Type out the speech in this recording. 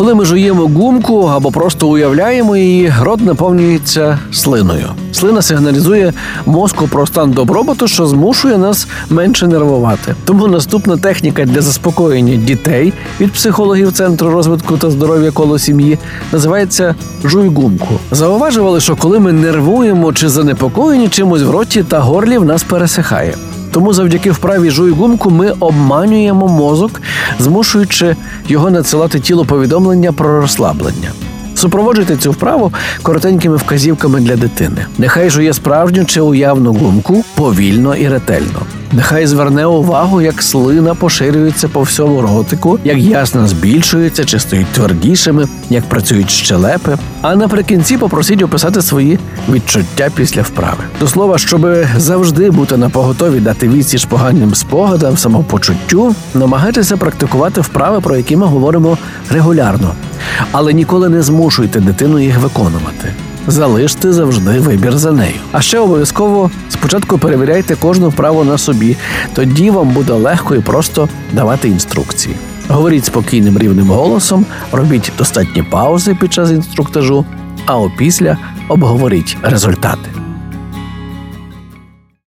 Коли ми жуємо гумку або просто уявляємо її, рот наповнюється слиною. Слина сигналізує мозку про стан добробуту, що змушує нас менше нервувати. Тому наступна техніка для заспокоєння дітей від психологів Центру розвитку та здоров'я коло сім'ї називається жуй гумку. Зауважували, що коли ми нервуємо чи занепокоєні чимось в роті та горлі, в нас пересихає. Тому завдяки вправі жуй гумку ми обманюємо мозок, змушуючи його надсилати тіло повідомлення про розслаблення. Супроводжуйте цю вправу коротенькими вказівками для дитини. Нехай жує справжню чи уявну гумку повільно і ретельно. Нехай зверне увагу, як слина поширюється по всьому ротику, як ясно збільшується чи стоїть твердішими, як працюють щелепи. А наприкінці попросіть описати свої відчуття після вправи. До слова, щоб завжди бути на поготові дати відсіч поганим спогадам, самопочуттю, намагайтеся практикувати вправи, про які ми говоримо регулярно, але ніколи не змушуйте дитину їх виконувати. Залиште завжди вибір за нею. А ще обов'язково спочатку перевіряйте кожну вправу на собі, тоді вам буде легко і просто давати інструкції. Говоріть спокійним рівним голосом, робіть достатні паузи під час інструктажу, а опісля обговоріть результати.